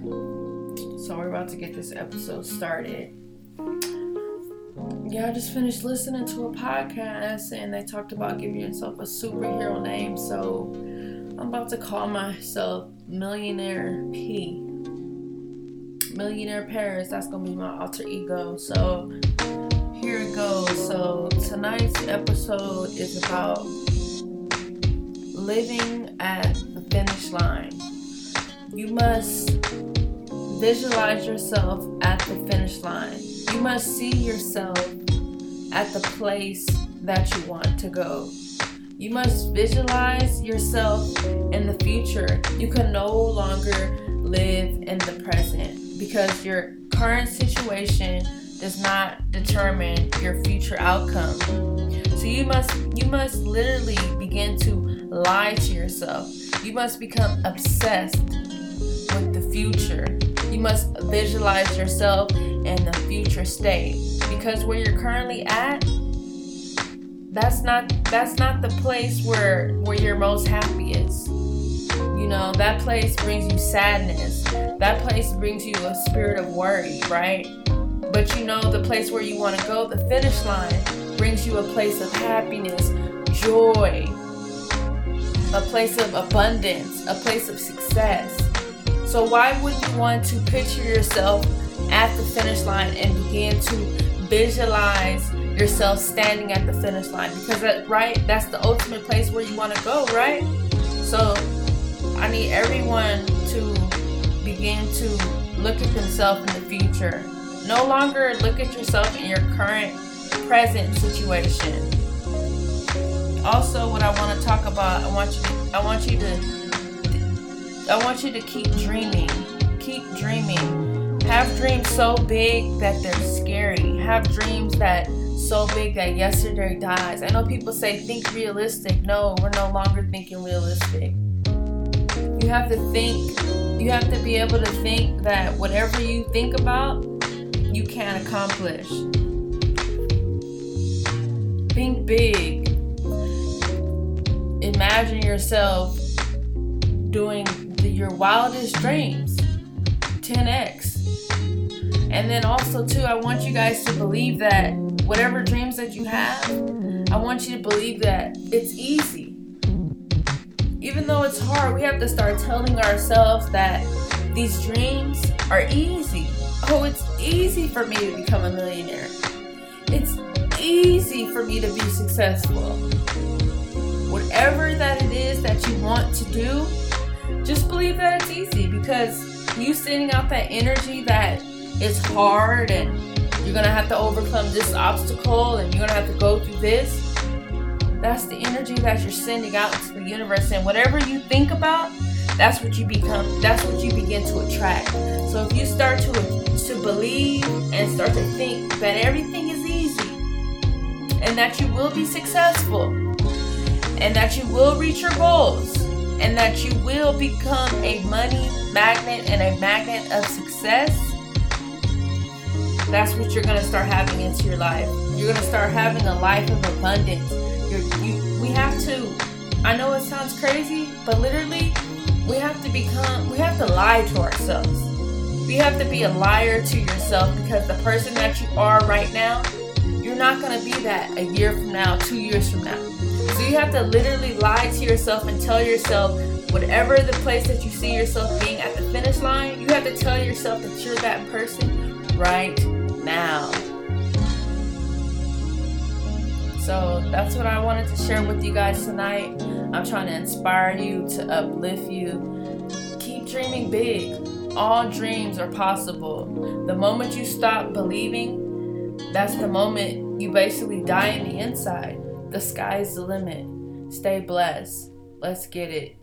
So we're about to get this episode started. Yeah, I just finished listening to a podcast and they talked about giving yourself a superhero name. So I'm about to call myself Millionaire P. Millionaire Paris. That's gonna be my alter ego. So here it goes. So tonight's episode is about living at the finish line. You must visualize yourself at the finish line. You must see yourself at the place that you want to go. You must visualize yourself in the future. You can no longer live in the present because your current situation does not determine your future outcome. So you must you must literally begin to lie to yourself. You must become obsessed with the future. You must visualize yourself in the future state because where you're currently at that's not that's not the place where where you're most happy is You know, that place brings you sadness. That place brings you a spirit of worry, right? But you know the place where you want to go, the finish line brings you a place of happiness, joy, a place of abundance, a place of success. So why wouldn't you want to picture yourself at the finish line and begin to visualize yourself standing at the finish line? Because that right, that's the ultimate place where you want to go, right? So I need everyone to begin to look at themselves in the future. No longer look at yourself in your current present situation. Also, what I want to talk about, I want you I want you to I want you to keep dreaming. Keep dreaming. Have dreams so big that they're scary. Have dreams that so big that yesterday dies. I know people say think realistic. No, we're no longer thinking realistic. You have to think, you have to be able to think that whatever you think about, you can accomplish. Think big. Imagine yourself doing your wildest dreams 10x. And then also, too, I want you guys to believe that whatever dreams that you have, I want you to believe that it's easy. Even though it's hard, we have to start telling ourselves that these dreams are easy. Oh, it's easy for me to become a millionaire. It's easy for me to be successful. Whatever that it is that you want to do, just believe that it's easy because you sending out that energy that it's hard and you're gonna have to overcome this obstacle and you're gonna have to go through this. That's the energy that you're sending out into the universe, and whatever you think about, that's what you become. That's what you begin to attract. So if you start to to believe and start to think that everything is easy, and that you will be successful, and that you will reach your goals, and that you will become a money magnet and a magnet of success, that's what you're gonna start having into your life. You're gonna start having a life of abundance. You, we have to. I know it sounds crazy, but literally, we have to become. We have to lie to ourselves. We have to be a liar to yourself because the person that you are right now, you're not gonna be that a year from now, two years from now. So you have to literally lie to yourself and tell yourself whatever the place that you see yourself being at the finish line, you have to tell yourself that you're that person right now. So that's what I wanted to share with you guys tonight. I'm trying to inspire you, to uplift you. Keep dreaming big. All dreams are possible. The moment you stop believing, that's the moment you basically die in the inside. The sky's the limit. Stay blessed. Let's get it.